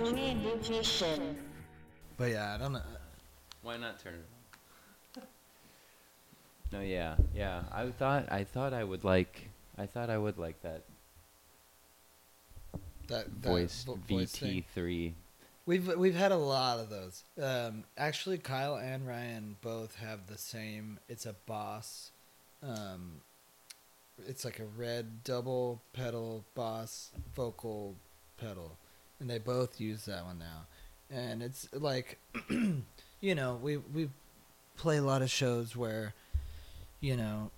Juidification. But yeah, I don't know. Why not turn it on? No, yeah, yeah. I thought I thought I would like I thought I would like that That, that voice vo- VT3. We've we've had a lot of those. Um, actually, Kyle and Ryan both have the same. It's a Boss. Um, it's like a red double pedal Boss vocal pedal, and they both use that one now. And it's like, you know, we we play a lot of shows where, you know,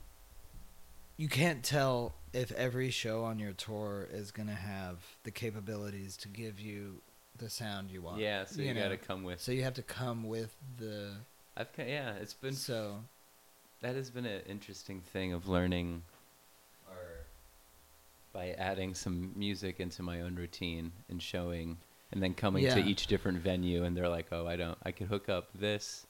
you can't tell if every show on your tour is gonna have the capabilities to give you the sound you want. Yeah, so you, know. gotta come with. So you have to come with the I've yeah, it's been so that has been an interesting thing of learning by adding some music into my own routine and showing and then coming to each different venue and they're like oh i don't i could hook up this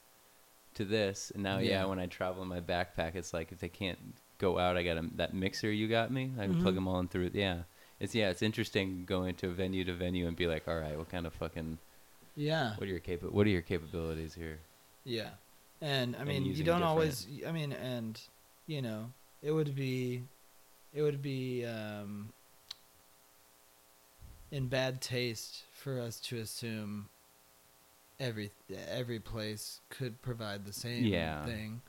to this and now yeah, Yeah. when i travel in my backpack it's like if they can't go out i got a, that mixer you got me i can plug Mhm. them all in through yeah it's yeah it's interesting going to venue to venue and be like all right what kind of fucking yeah what are your capa- what are your capabilities here yeah, and I And mean you don't always. I mean, and you know, it would be, it would be um, in bad taste for us to assume every every place could provide the same Yeah. thing,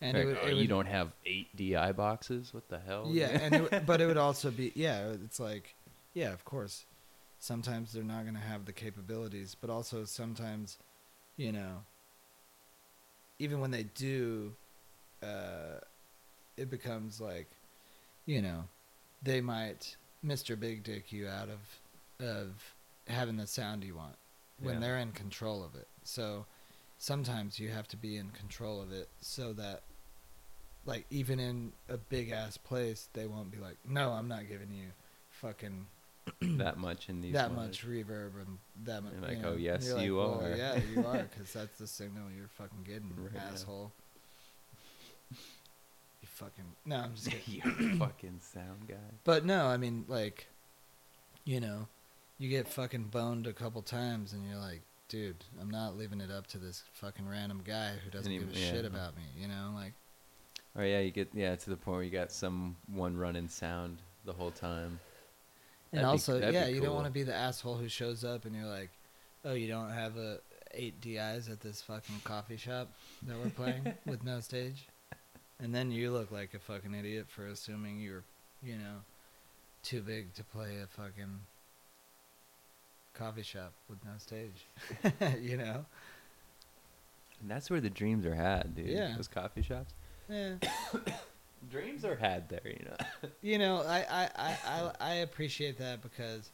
and Like, it would, "Oh, it you don't have eight di boxes what the hell Yeah, and it, but it would also be yeah. It's like yeah, of course. Sometimes they're not going to have the capabilities, but also sometimes, you know, even when they do, uh, it becomes like, you know, they might Mr. Big Dick you out of of having the sound you want when Yeah. they're in control of it. So sometimes you have to be in control of it so that like even in a big ass place they won't be like no i'm not giving you fucking that much in these that ones. much reverb and that much like, "Oh, yes, You're like, you "Well, are." yeah you are because that's the signal you're fucking getting Right, yeah. You fucking no i'm just kidding you fucking sound guy. but no i mean like you know you get fucking boned a couple times and you're like dude i'm not leaving it up to this fucking random guy who doesn't Any- give a yeah. shit about me you know like Or yeah, you get yeah to the point where you got some one running sound the whole time. And That'd also, be yeah, you don't want to be the asshole who shows up and you're like, "Oh, you don't have a eight DIs at this fucking coffee shop that we're playing with no stage," and then you look like a fucking idiot for assuming you're, you know, too big to play a fucking coffee shop with no stage. you know? And that's where the dreams are had, dude. Yeah. Those coffee shops. Yeah. Dreams are had there, you know. you know, I, I, I, I, I appreciate that because,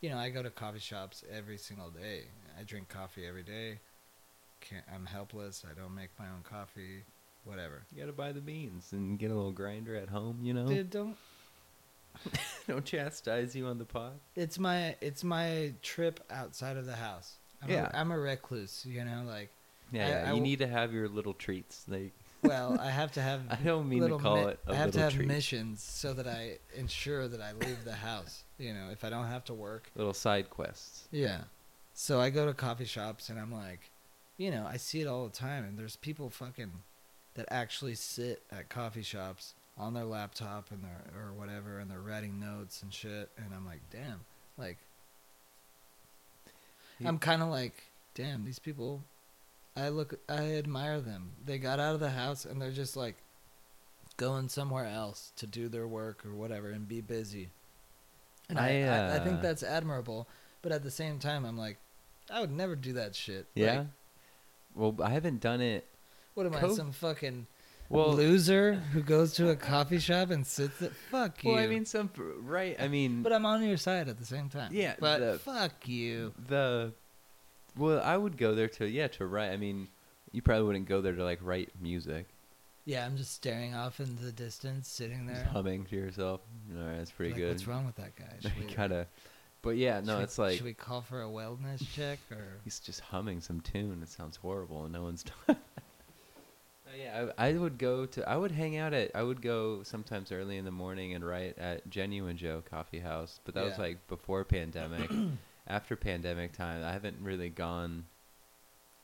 you know, I go to coffee shops every single day. I drink coffee every day. Can't, I'm helpless. I don't make my own coffee. Whatever. you gotta buy the beans and get a little grinder at home, you know. Dude, don't. Don't chastise you on the pod. It's my it's my trip outside of the house. I'm Yeah. A, I'm a recluse. You know, like Yeah, I- yeah, I you need to have your little treats. Like well, I have to have. I don't mean to call mi- it a I have to have treat. missions so that I ensure that I leave the house. You know, if I don't have to work, little side quests. Yeah. So I go to coffee shops and I'm like, you know, I see it all the time and there's people fucking that actually sit at coffee shops on their laptop and their or whatever and they're writing notes and shit and I'm like, damn. Like Yeah. I'm kind of like, damn, these people I look I admire them. They got out of the house and they're just like going somewhere else to do their work or whatever and be busy. And I, I, I, I think uh, that's admirable, but at the same time, I'm like, I would never do that shit. Yeah. Like, well, I haven't done it. What am I, some fucking Well, loser who goes to a coffee shop and sits at? Fuck you. well, I mean, some right. I mean, but I'm on your side at the same time. Yeah, But the- fuck you. the well, I would go there to yeah to write. I mean, you probably wouldn't go there to like write music, Yeah, I'm just staring off into the distance, sitting just there. humming to yourself. All right, that's pretty like, good. What's wrong with that guy? We, Gotta, but yeah, no, should we- it's like Should we call for a wellness check or? he's just humming some tune. It sounds horrible, and no one's. yeah, I, I would go to. I would hang out at. I would go sometimes early in the morning and write at Genuine Joe Coffee House, but that was like before pandemic. after pandemic time, I haven't really gone.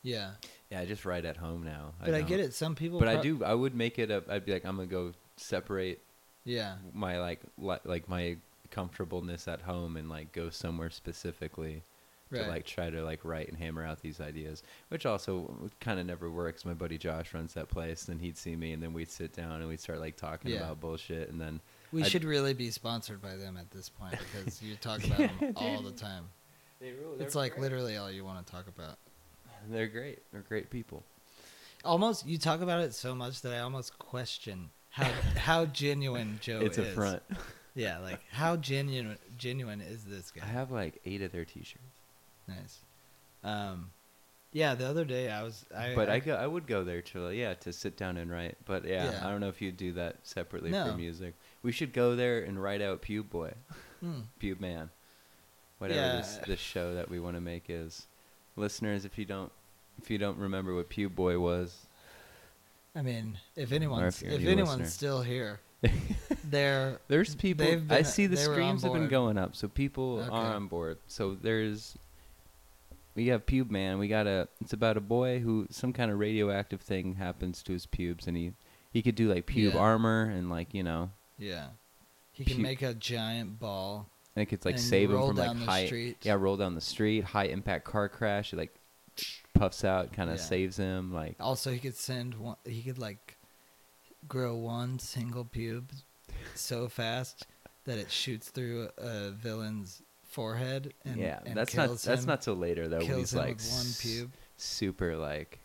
Yeah, Yeah, I just write at home now. but I, don't. get it. Some people, But I do. I would make it up. I'd be like, I'm gonna go separate Yeah, my like li- like my comfortableness at home and like go somewhere specifically right. to like try to like write and hammer out these ideas, which also kind of never works. My buddy Josh runs that place, and he'd see me, and then we'd sit down and we'd start like talking Yeah. about bullshit, and then we I- should really be sponsored by them at this point because you talk about them all the time. It's like literally all you want to talk about. they're great. They're great people. Almost, you talk about it so much that I almost question how how genuine Joe it's is. It's a front. Yeah, like how genuine genuine is this guy? I have like eight of their T-shirts, Nice. Um, yeah, the other day I was. I, but I go. I would go there to yeah to sit down and write. But yeah, Yeah. I don't know if you'd do that separately No. for music. We should go there and write out Pube Boy, Hmm. Pube Man, whatever this Yeah. this show that we want to make is. Listeners, if you don't if you don't remember what Pube Boy was, I mean, if anyone's you're if anyone's listener. still here, they're There's people. I see the they were on streams have been going up, so people Okay. are on board. So there's, we have Pube Man. We got a. It's about a boy who some kind of radioactive thing happens to his pubes, and he he could do like pube Yeah. armor and like you know, yeah. He can Pu- make a giant ball. and it could like and save him roll from like down the high street. yeah roll down the street, high impact car crash. It like puffs out, kind of Yeah. saves him. Like Also, he could send one. He could like grow one single pube so fast that it shoots through a villain's forehead. And, yeah, and that's not that's him- not till later though when he's like one pube. super like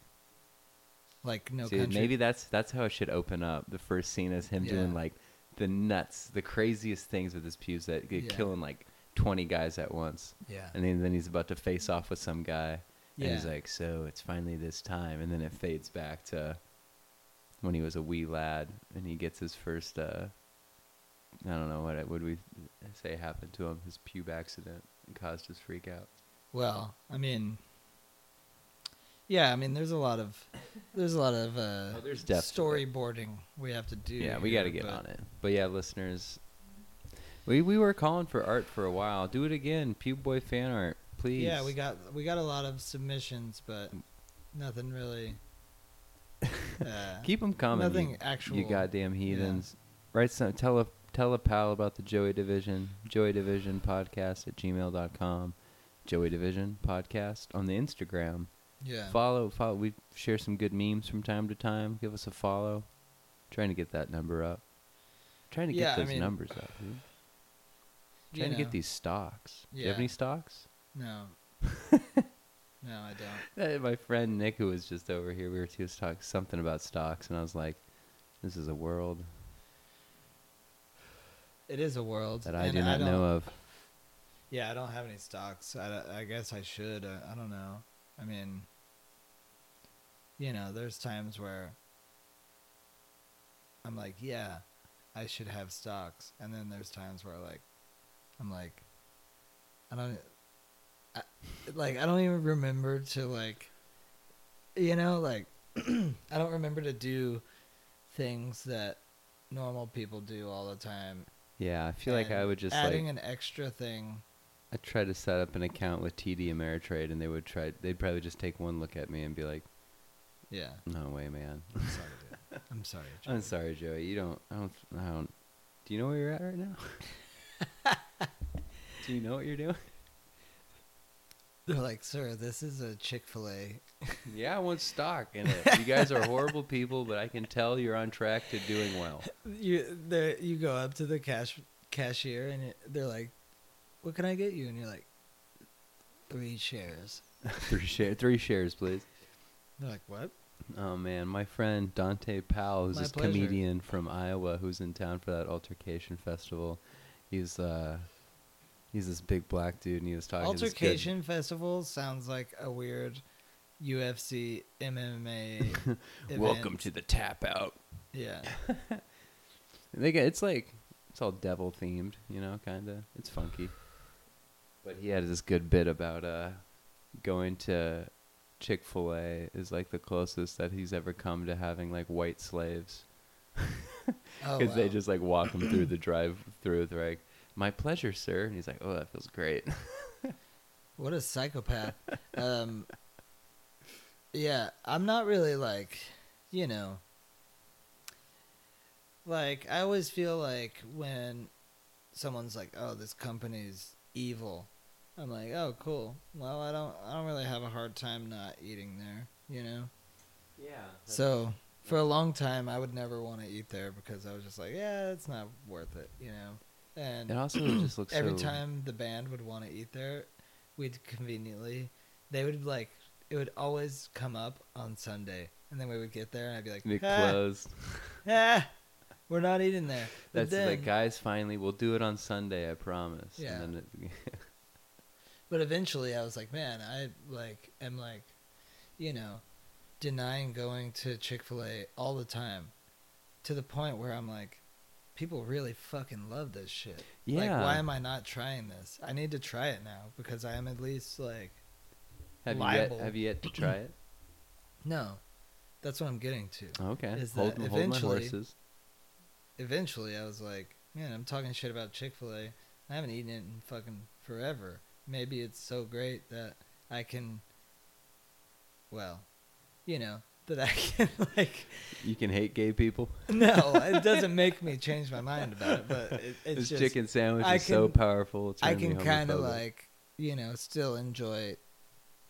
Like no Dude, country. maybe that's that's how it should open up. The first scene is him doing like the nuts, the craziest things with his pubes that get Yeah. killing like twenty guys at once, Yeah. and then, then he's about to face off with some guy, and he's like, "So it's finally this time," and then it fades back to when he was a wee lad, and he gets his first. uh I don't know what would we say happened to him. His pube accident caused his freak out. Well, I mean, yeah, I mean, there's a lot of there's a lot of uh, Oh, there's storyboarding we have to do. Yeah, we got to get on it. But yeah, listeners, we we were calling for art for a while. Do it again, Pube Boy fan art, please. Yeah, we got we got a lot of submissions, but nothing really. Uh, keep them coming. nothing you, actual. you goddamn heathens. Write some. Tell a tell a pal about the Joey Division. Joey Division podcast at gmail.com. Joey Division podcast on the Instagram. Yeah. Follow follow. We share some good memes from time to time. Give us a follow. Trying to get that number up. Trying to Yeah, I get those mean, numbers up, dude. you Trying to get these stocks. Do you have any stocks? No. no, I don't. My friend Nick, who was just over here, we were he was talking something about stocks, and I was like, "This is a world It is a world that I do not know of." Yeah, I don't have any stocks. I, I guess I should. Uh, I don't know. I mean, you know, there's times where I'm like, yeah, I should have stocks, and then there's times where like, I'm like, I don't, I, like I don't even remember to like, you know, like I don't remember to do things that normal people do all the time. Yeah, I feel like I would just adding like an extra thing. I try to set up an account with TD Ameritrade, and they would try. They'd probably just take one look at me and be like, Yeah. "No way, man." I'm sorry, dude. I'm sorry. I'm sorry, Joey. You don't. I don't. I don't. Do you know where you're at right now? do you know what you're doing? They're like, sir, this is a Chick Fil A. Yeah, I want stock in it. You guys are horrible people, but I can tell you're on track to doing well. You you go up to the cash cashier and they're like, "What can I get you?" And you're like, three shares." three share, three shares, please. They're like, "What?" Oh man, my friend Dante Powell, who's this comedian from Iowa, who's in town for that altercation festival. He's uh, he's this big black dude, and he was talking. to this good- Altercation Festival sounds like a weird UFC MMA. Welcome event. to the tap out. Yeah. They get it's like it's all devil themed, you know, kind of. It's funky. But he had this good bit about uh going to Chick Fil A is like the closest that he's ever come to having like white slaves. Oh, Because they just like walk him through the drive through. They're like, "My pleasure, sir," and he's like, "Oh, that feels great." What a psychopath. um, yeah, I'm not really like, you know, like I always feel like when someone's like, "Oh, this company's evil," I'm like, "Oh, cool. Well, I don't, I don't really have a hard time not eating there, you know." Yeah. So for a long time, I would never want to eat there because I was just like, "Yeah, it's not worth it," you know. And it also just looks every so time the band would want to eat there, we'd conveniently they would like it would always come up on Sunday, and then we would get there and I'd be like, Be ah, closed. ah, we're not eating there. But That's then, like, guys. Finally, we'll do it on Sunday. I promise. Yeah. And then it, but eventually I was like, man, I like am like, you know, denying going to Chick Fil A all the time, to the point where I'm like. People really fucking love this shit. yeah. Like, why am I not trying this? I need to try it now because I am at least like have you liable? yet? Have you yet to try it? No, that's what I'm getting to. Oh, okay. Is hold, that hold my eventually- horses. Eventually, I was like, man, I'm talking shit about Chick Fil A. I haven't eaten it in fucking forever. Maybe it's so great that I can, well, you know, that I can like. You can hate gay people. No, it doesn't make me change my mind about it, but it, it's this just chicken sandwich I is so powerful. I can kind of like, you know, still enjoy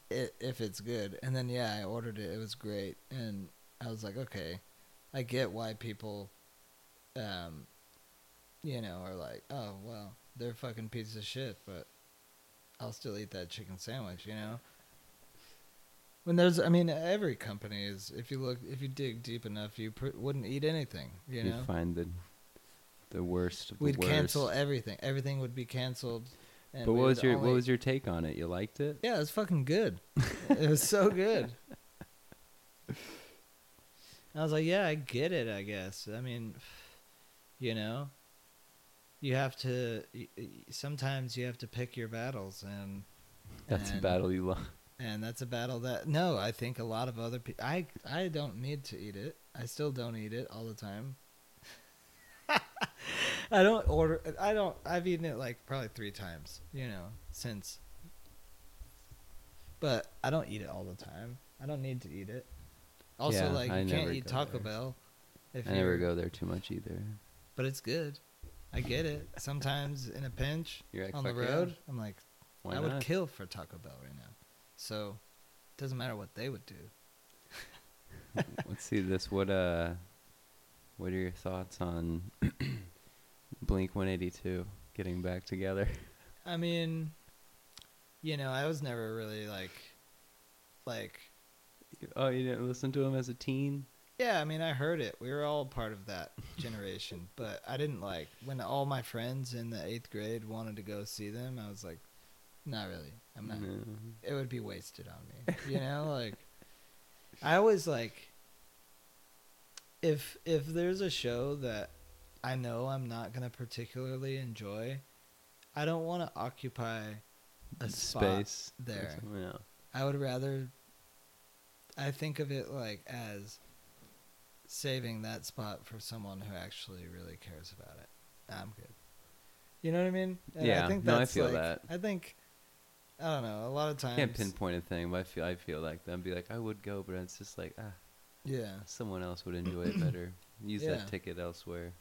it if it's good. And then yeah, I ordered it. It was great, and I was like, okay, I get why people, um, you know, are like, oh well, they're fucking piece of shit, but I'll still eat that chicken sandwich, you know. When there's, I mean, every company is. If you look, if you dig deep enough, you pr- wouldn't eat anything, you You'd find the the worst. Of the We'd worst. cancel everything. Everything would be canceled. and But what was your only- what was your take on it? You liked it? Yeah, it was fucking good. it was so good. I was like, yeah, I get it, I guess. I mean, you know, you have to sometimes you have to pick your battles and That's a battle you lost. And that's a battle that no, I think a lot of other people I I don't need to eat it. I still don't eat it all the time. I don't order I don't I've eaten it like probably 3 times, you know, since but I don't eat it all the time. I don't need to eat it. Also Yeah, like I you can't eat Taco there. Bell if I never go there too much either. but it's good. I get it. Sometimes in a pinch You're like, on the "Fuck yeah, road, I'm like Why I not? would kill for Taco Bell right now. So, it doesn't matter what they would do. Let's see this. What uh, what are your thoughts on Blink 182 getting back together? I mean, you know, I was never really like, like, Oh, you didn't listen to him as a teen? yeah, I mean, I heard it. We were all part of that generation, but I didn't like when all my friends in the eighth grade wanted to go see them. I was like, not really. I'm not. No. It would be wasted on me. You know, like, I always like. If if there's a show that I know I'm not gonna particularly enjoy, I don't want to occupy a space there. Yeah. I would rather. I think of it like as saving that spot for someone who actually really cares about it. I'm good. You know what I mean? And Yeah, I think no, I that's feel like- that. I think. I don't know. A lot of times. Can't pinpoint a thing, but I feel I feel like them. Be like, I would go, but it's just like ah, Yeah. someone else would enjoy it better. Use Yeah. that ticket elsewhere.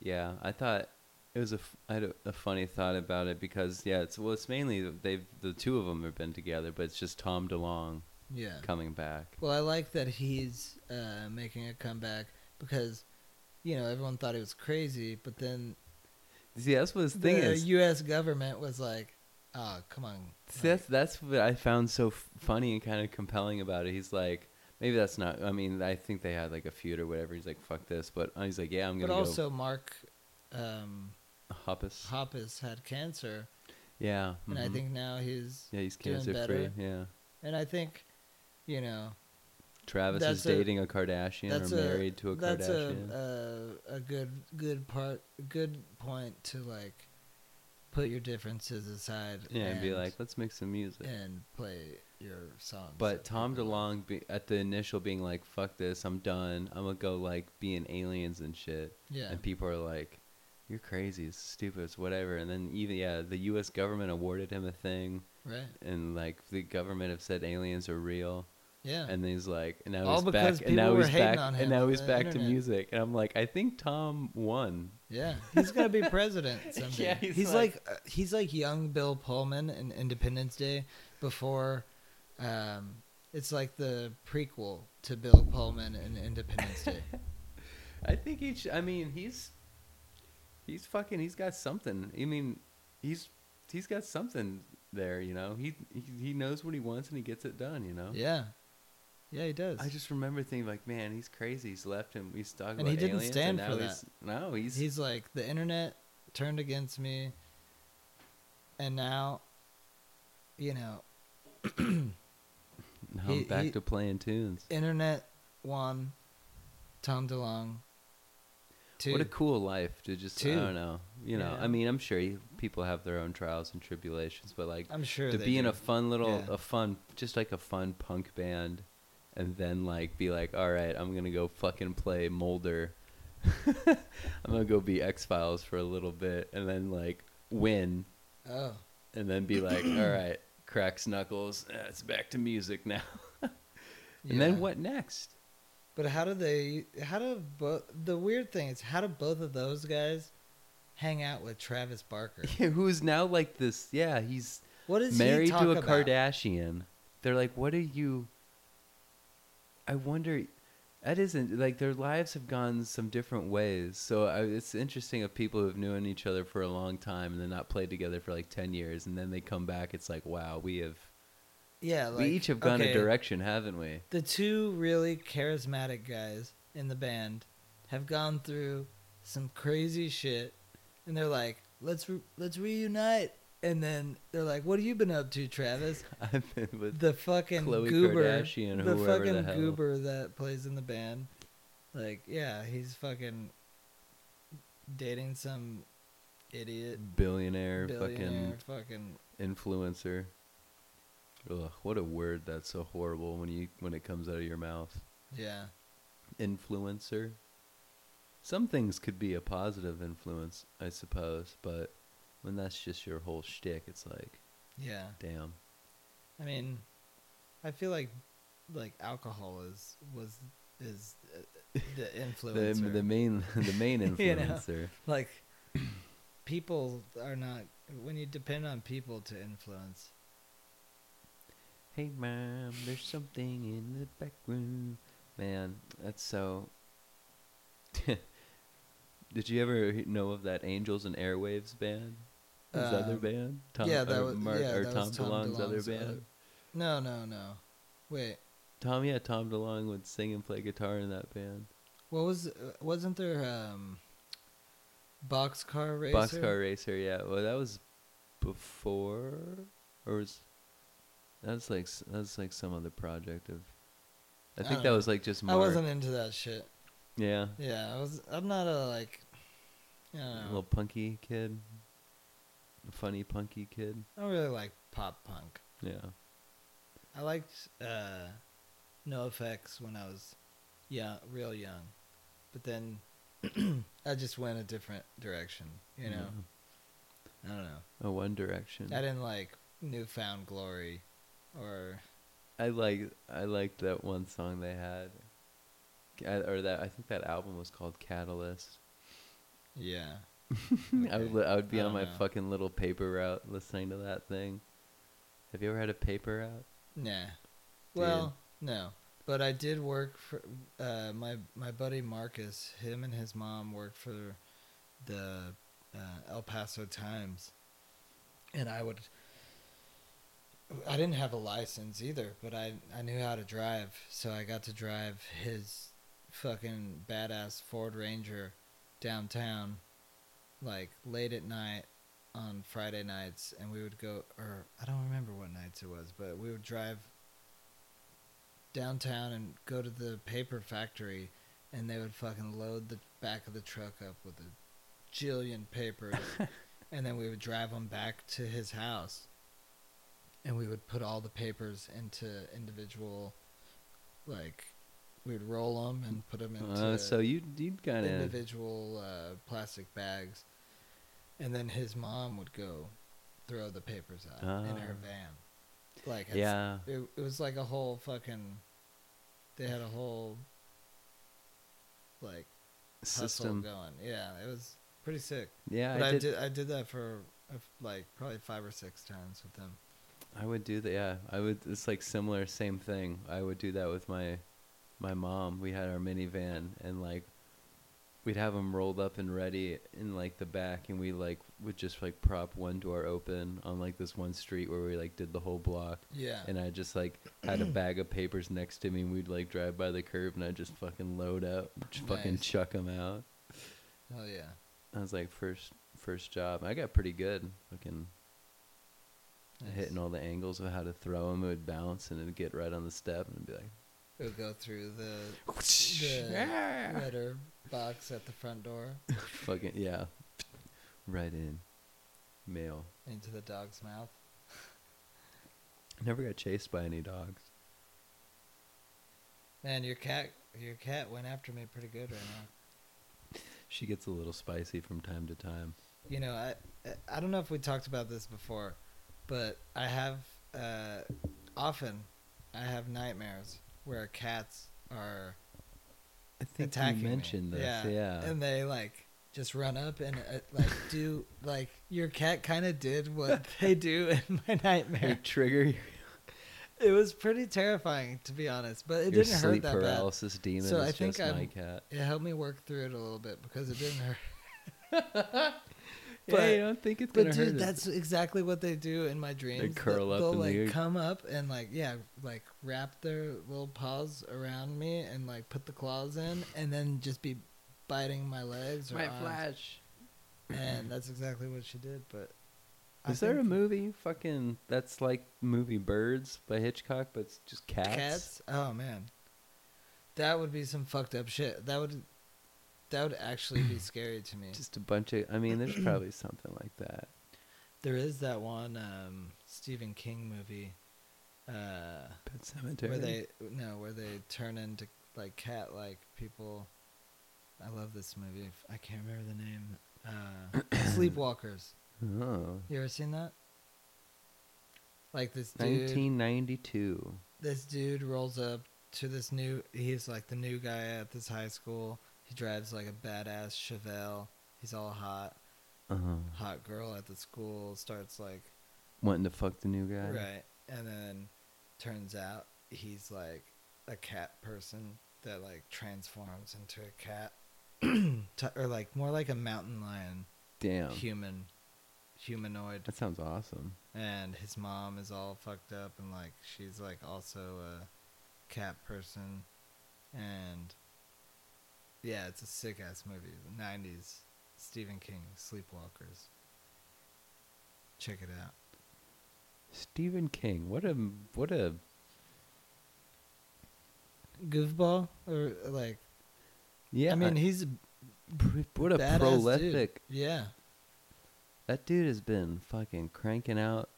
Yeah, I thought it was a. F- I had a, a funny thought about it because yeah, it's well, it's mainly they've the two of them have been together, but it's just Tom DeLonge Yeah. coming back. Well, I like that he's uh, making a comeback because, you know, everyone thought he was crazy, but then See, that's what his thing is. the is. U.S. government was like, "Oh, come on." See, that's that's what I found so f- funny and kind of compelling about it. He's like, maybe that's not. I mean, I think they had like a feud or whatever. He's like, fuck this, but uh, he's like, yeah, I'm gonna But also, Mark um, Hoppus. Hoppus had cancer, yeah, and I mhm. think now he's. yeah, he's cancer free. Yeah, And I think, you know, Travis That's is dating a, Kardashian that's or a married to a that's Kardashian. a, a a good good part good point to like put your differences aside. yeah, and be like, let's make some music. and play your songs. But Tom. DeLonge be, at the initial being like, "Fuck this, I'm done. I'm gonna go like be in aliens and shit." yeah, And people are like, you're crazy. It's stupid. It's whatever. And then even yeah, the U.S. government awarded him a thing, Right. and like the government have said aliens are real. Yeah. And he's like, and now All he's back, and now he's back, and now he's back to music. And I'm like, I think Tom won. Yeah, he's gonna be president someday. Yeah, he's, he's like, uh, he's like young Bill Pullman in Independence Day before. Um, it's like the prequel to Bill Pullman in Independence Day. I think he. I mean, he's he's fucking. He's got something. I mean, he's he's got something there. You know, he he, he knows what he wants and he gets it done. You know. yeah, yeah, he does. I just remember thinking like, man, he's crazy. He's left him. He's talking And about he didn't aliens, stand and for now he's, No, he's, he's like the internet turned against me, and now, you know, now he- I'm back he- to playing tunes. internet won. Tom DeLonge. Two. What a cool life to just. I don't know. You know. Yeah. I mean, I'm sure he, people have their own trials and tribulations, but like I'm sure to be in a fun little, Yeah. a fun, just like a fun punk band, and then like be like, all right, I'm gonna go fucking play Mulder. I'm gonna go be X Files for a little bit, and then like win, oh. and then be like, all right, cracks knuckles. eh, It's back to music now. And then what next? But how do they? How do both? The weird thing is, how do both of those guys hang out with Travis Barker? Who's now like this? Yeah, he's what is married to a about? Kardashian. They're like, what are you? I wonder. That isn't like their lives have gone some different ways. So I, it's interesting of people who've known each other for a long time and then not played together for like ten years, and then they come back. It's like, wow, we have Yeah, like, we each have gone okay, a direction, haven't we? The two really charismatic guys in the band have gone through some crazy shit, and they're like, "Let's re- let's reunite." And then they're like, "What have you been up to, Travis?" I've been with The fucking Khloe goober, Kardashian the whoever the fucking goober that plays in the band. Like, yeah, he's fucking dating some idiot billionaire, billionaire fucking fucking influencer. Ugh, what a word that's so horrible when you when it comes out of your mouth. yeah. influencer. Some things could be a positive influence, I suppose, but when that's just your whole shtick, it's like, Yeah. damn. I mean, I feel like like alcohol is was is uh, the The influencer. the main the main You know? influencer. like people are not when you depend on people to influence. Hey mom, there's something in the back room. Man, that's so. Did you ever know of that Angels and Airwaves band? His other Um, band? Tom, yeah, that or was Mark, yeah, or that Tom was Tom DeLonge's other band. other- No, no, no. Wait, Tom, yeah, Tom DeLonge would sing and play guitar in that band. what was? Uh, wasn't there um, boxcar racer? Boxcar Racer, yeah. Well, that was before, or was that's like that's like some other project of. I I think that know. was like just I wasn't into that shit. Yeah, Yeah, I was. I'm not a like. I don't a little punky kid, funny punky kid. I don't really like pop punk. Yeah, I liked uh, NOFX when I was young, real young, but then I just went a different direction. You know, I don't know. a One Direction. I didn't like New Found Glory, or I like I liked that one song they had, Ca- or that I think that album was called Catalyst. yeah. I would li- I would be I on don't my know. fucking little paper route listening to that thing. Have you ever had a paper route? Nah. Well, no. But I did work for uh, my my buddy Marcus. Him and his mom worked for the uh, El Paso Times, and I would. I didn't have a license either, but I I knew how to drive, so I got to drive his fucking badass Ford Ranger downtown, like late at night on Friday nights, and we would go, or I don't remember what nights it was, but we would drive downtown and go to the paper factory, and they would fucking load the back of the truck up with a jillion papers, and then we would drive them back to his house, and we would put all the papers into individual, like, we'd roll them and put them into Uh, so you you kind of individual uh, plastic bags, and then his mom would go throw the papers out in her Ah. van. Like Yeah. it, it was like a whole fucking. They had a whole like hustle System. going. Yeah, it was pretty sick. Yeah, but I I did. did I did that for uh, like probably five or six times with them. I would do that. Yeah, I would. It's like similar, same thing. I would do that with my my mom. We had our minivan, and like we'd have them rolled up and ready in like the back, and we like would just like prop one door open on like this one street where we like did the whole block, Yeah. and I just like had a bag of papers next to me, and we'd like drive by the curb, and I just fucking load up, just fucking chuck them out. oh yeah. I was like first first job. I got pretty good, fucking Nice. hitting all the angles of how to throw them. It would bounce and it'd get right on the step and it'd be like, It would go through the the letter box at the front door fucking yeah, right in. Mail. into the dog's mouth. Never got chased by any dogs. Man, your cat your cat went after me pretty good right now. She gets a little spicy from time to time. You know, I I don't know if we talked about this before, but I have uh, often I have nightmares where cats are I think you me. mentioned this. Yeah, Yeah. and they like just run up and uh, like do like your cat kind of did what they do in my nightmare. They trigger your, It was pretty terrifying to be honest, but it your didn't hurt that bad. paralysis demon. So is I think just my I'm- cat. It helped me work through it a little bit because it didn't hurt. yeah, but- you don't think it's But gonna dude, hurt. it. that's exactly what they do in my dreams. curl They'll- up They'll like the- come up and like yeah, like wrap their little paws around me and like put the claws in, and then just be biting my legs or my arms. flash. And that's exactly what she did. But I Is there a movie fucking that's like movie Birds by Hitchcock, but it's just cats? Cats? Oh man, that would be some fucked up shit. That would that would actually be scary to me. Just a bunch of. I mean, there's probably something like that. There is that one um, Stephen King movie. Uh, Pet Sematary. where they no where they turn into like cat like people i love this movie i can't remember the name uh sleepwalkers Oh. you ever seen that like this dude 1992. this dude rolls up to this new he's like the new guy at this high school he drives like a badass chevelle he's all hot Uh-huh. hot girl at the school starts like Wanting to fuck the new guy. Right. And then turns out he's like a cat person that like transforms into a cat. T- or like more like a mountain lion Damn. human humanoid That sounds awesome. and his mom is all fucked up and like she's like also a cat person and yeah it's a sick ass movie the 90s stephen king sleepwalkers check it out Stephen King. What a what a goofball or like yeah. I mean, he's what a prolific. Dude. Yeah, That dude has been fucking cranking out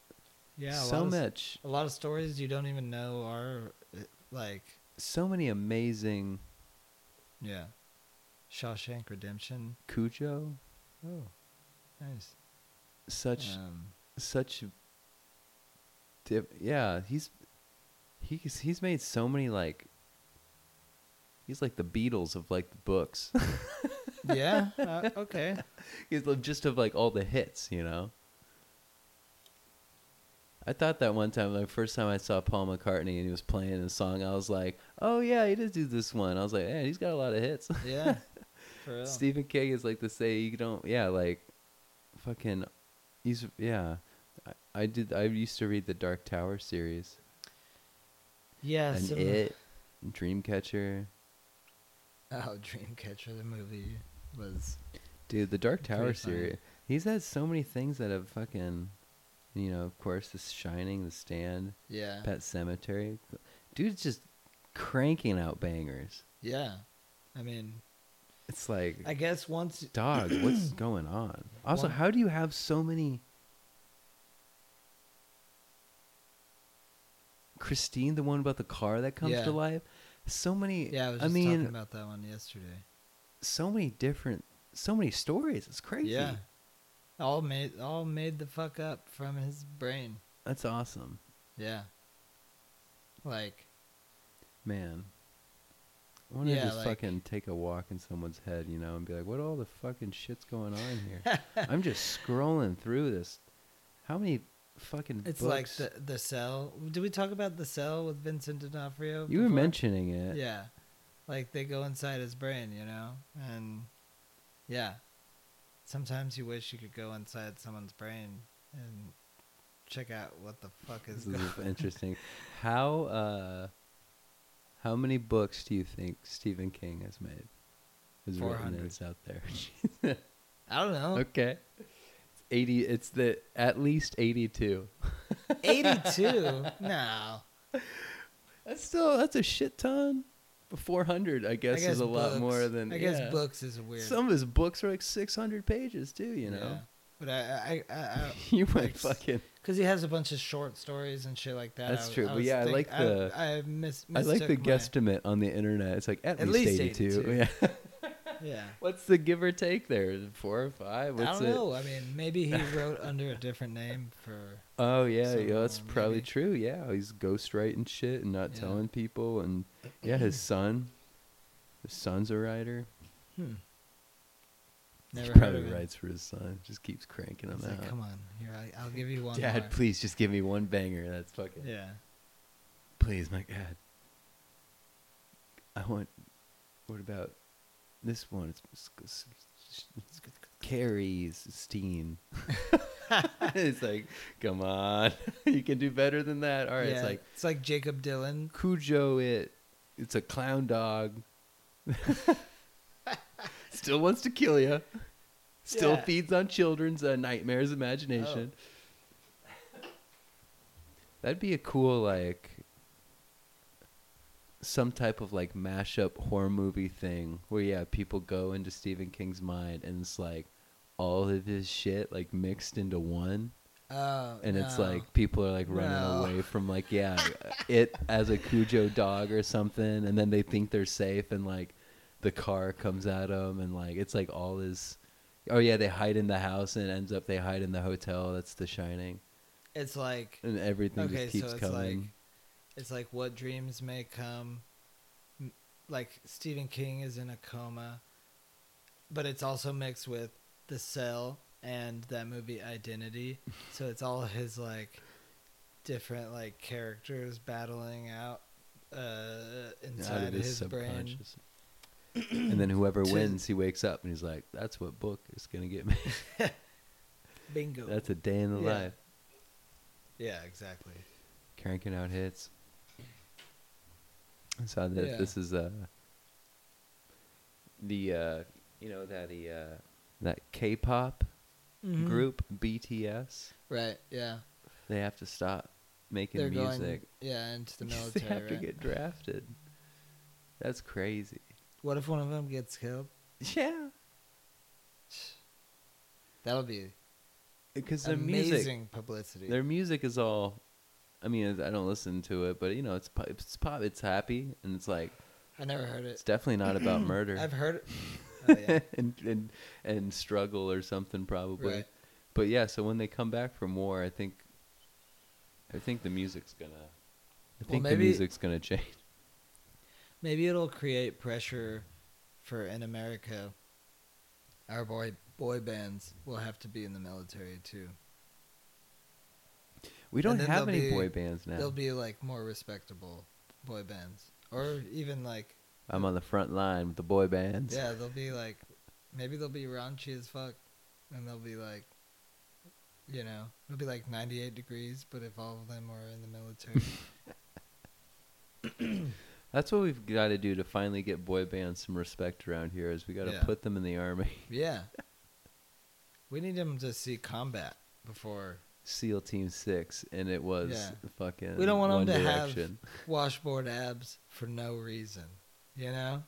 yeah. So of, much, A lot of stories you don't even know are like, so many amazing yeah, Shawshank Redemption. Cujo. Oh, nice. Such Um, such. Dip, yeah, he's he's he's made so many like. He's like the Beatles of like the books. yeah. Uh, okay. He's just of like all the hits, you know. I thought that one time, the first time I saw Paul McCartney and he was playing a song, I was like, "Oh yeah, he does do this one." I was like, "Yeah, he's got a lot of hits." Yeah. Stephen King is like to say you don't, yeah, like, fucking, he's yeah. I, I did. I used to read the Dark Tower series yeah. and some- it, Dreamcatcher. Oh, Dreamcatcher, the movie was. Dude, the Dark Tower series. He's had so many things that have fucking, you know, of course, The Shining, The Stand, Yeah. Pet Sematary. Dude's just cranking out bangers. Yeah. I mean, It's like, I guess once. dog, what's going on? Also, One- how do you have so many? Christine, the one about the car that comes Yeah. to life. So many. Yeah, I was I just mean, talking about that one yesterday. so many different, so many stories. It's crazy. Yeah. All made all made the fuck up from his brain. That's awesome, Yeah. Like man. I want to Yeah, just like- fucking take a walk in someone's head, you know, and be like, "What all the fucking shit's going on here?" I'm just scrolling through this. How many fucking it's books? like the the cell. Did we talk about the cell with Vincent D'Onofrio? you were mentioning it. Yeah. Like they go inside his brain, you know? And yeah. Sometimes you wish you could go inside someone's brain and check out what the fuck is This going is interesting. How uh, how many books do you think Stephen King has made? Has written 400. out there. I don't know. okay, it's eighty. It's the at least eighty-two. 82? no. That's still that's a shit ton. Four hundred, I guess, I guess is a lot more than. I guess yeah. books is weird. Some of his books are like six hundred pages too. You know, Yeah. But I, I, I, I you went like, fucking. Because he has a bunch of short stories and shit like that. That's I, true, I but yeah, I like the- I, I mis- I like the my- guesstimate on the internet. It's like at, At least, least 82. 82. Yeah. Yeah. What's the give or take there? Four or five? I don't it? know. I mean, maybe he wrote under a different name for. Oh yeah, yeah, that's uh, probably true. Yeah, he's ghostwriting shit and not Yeah. telling people, and yeah, his son, his son's a writer. Hmm. Never he probably writes for his son. Just keeps cranking them like, out. come on, here I, I'll give you one Dad, more. please just give me one banger. That's fucking. Yeah. Please, my dad. I want. What about this one? It's, it's, it's, it's Carrie's Steen. it's like, come on, you can do better than that. All right, yeah. it's like it's like Jakob Dylan. Cujo. It. It's a clown dog. Still wants to kill you. Still Yeah. feeds on children's uh, nightmares, imagination. That'd be a cool like some type of like mashup horror movie thing where yeah, people go into Stephen King's mind and it's like all of his shit like mixed into one Oh, and it's like people are like running No. away from like yeah it as a cujo dog or something and then they think they're safe and like the car comes at them and like it's like all is oh yeah they hide in the house and it ends up they hide in the hotel that's the shining it's like and everything okay, just keeps so it's coming like it's like what dreams may come. Like Stephen King is in a coma, but it's also mixed with The Cell and that movie Identity. so it's all his like different like characters battling out uh, out inside of his his brain. And then whoever wins he wakes up and he's like that's what book is gonna get me Bingo. that's a day in the Yeah. life yeah, exactly. cranking out hits. So that Yeah. this is uh the uh you know that the uh that K-pop Mhm. group BTS Right. Yeah. they have to stop making They're music. going. Yeah, into the military. they have to get drafted. That's crazy. What if one of them gets killed? Yeah, That'll be because their amazing music, publicity. their music is all. I mean, I don't listen to it, but you know, it's pop, it's pop, it's happy, and it's like I never heard it. it's definitely not about murder. I've heard it. Oh, yeah. and, and and struggle or something probably. Right. But yeah, so when they come back from war, I think I think the music's gonna I Well, think the music's gonna change. Maybe it'll create pressure for in America. Our boy boy bands will have to be in the military too. We don't have any be- boy bands now. They'll be like more respectable boy bands, or even like I'm on the front line with the boy bands. yeah, they'll be like maybe they'll be raunchy as fuck, and they'll be like. You know, it'll be like 98 degrees, but if all of them are in the military, That's what we've got to do to finally get boy bands some respect around here. Is we got to Yeah. put them in the army. Yeah. We need them to see combat before SEAL Team Six, and it was Yeah. fucking. We don't want One to have- Direction. washboard abs for no reason. You know?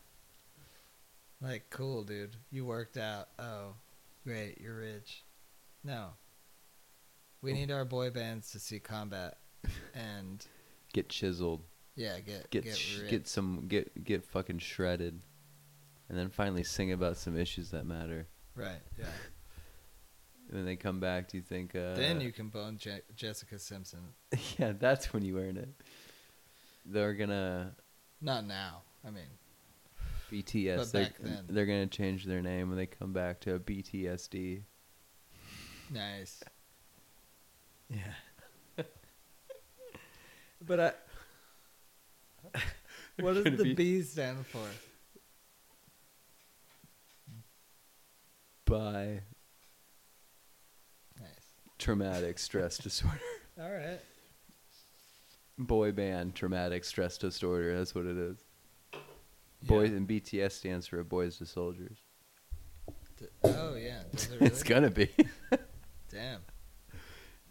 Like, cool, dude. You worked out. Oh, great. You're rich. No. We oh. need our boy bands to see combat and, get chiseled. Yeah, get get get, sh- get some get get fucking shredded, and then finally sing about some issues that matter. right. Yeah. when they come back, do you think? Uh, then you can bone Je- Jessica Simpson. yeah, that's when you earn it. They're gonna Not now. I mean, BTS. But they're, back then. they're gonna change their name when they come back to BTSD. nice. Yeah. but I. what does the be- B stand for? By Nice. traumatic stress disorder. All right. Boy band traumatic stress disorder. That's what it is. Yeah. Boys and BTS stands for Boys to Soldiers. Oh yeah. It really? It's gonna be. Damn.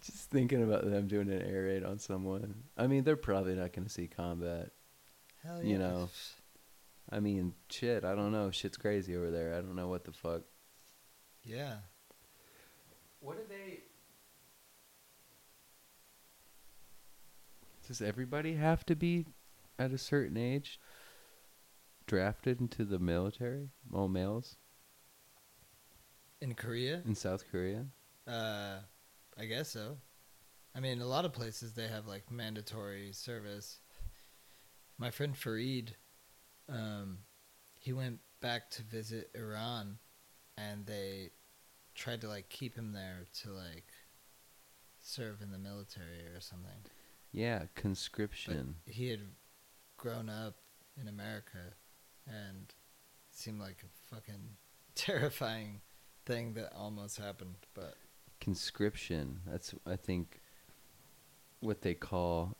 Just thinking about them doing an air raid on someone. I mean, they're probably not gonna see combat. Hell You know. I mean, shit. I don't know. Shit's crazy over there. I don't know what the fuck. Yeah. What do they? Does everybody have to be at a certain age drafted into the military? All males In Korea? in South Korea? Uh, I guess so. I mean, a lot of places they have like mandatory service. My friend Farid, um, he went back to visit Iran, and they tried to like keep him there to like serve in the military or something. Yeah, But conscription. he had grown up in America, and seemed like a fucking terrifying thing that almost happened. But conscription. That's I think what they call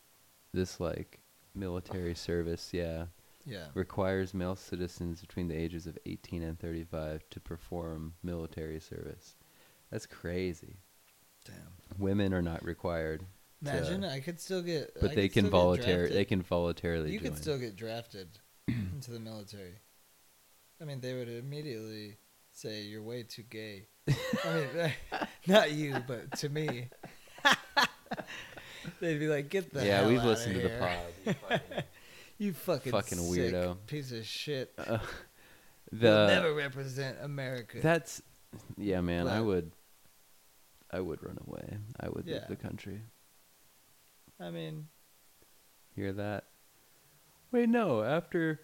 this like military service. Yeah, yeah, requires male citizens between the ages of 18 and 35 to perform military service. That's crazy. damn. Women are not required, Imagine I could still get, but I they can voluntarily they can voluntarily You join. could still get drafted into the military. I mean, they would immediately say you're way too gay. I mean, not you, but to me, they'd be like, "Get the yeah, hell we've outta listened to the here. pod. You fucking- You fucking Fucking sick weirdo. piece of shit. Uh, You'll never represent America. that's yeah, man. I would I would run away. I would leave the country. I mean, Hear that? Wait, no. After.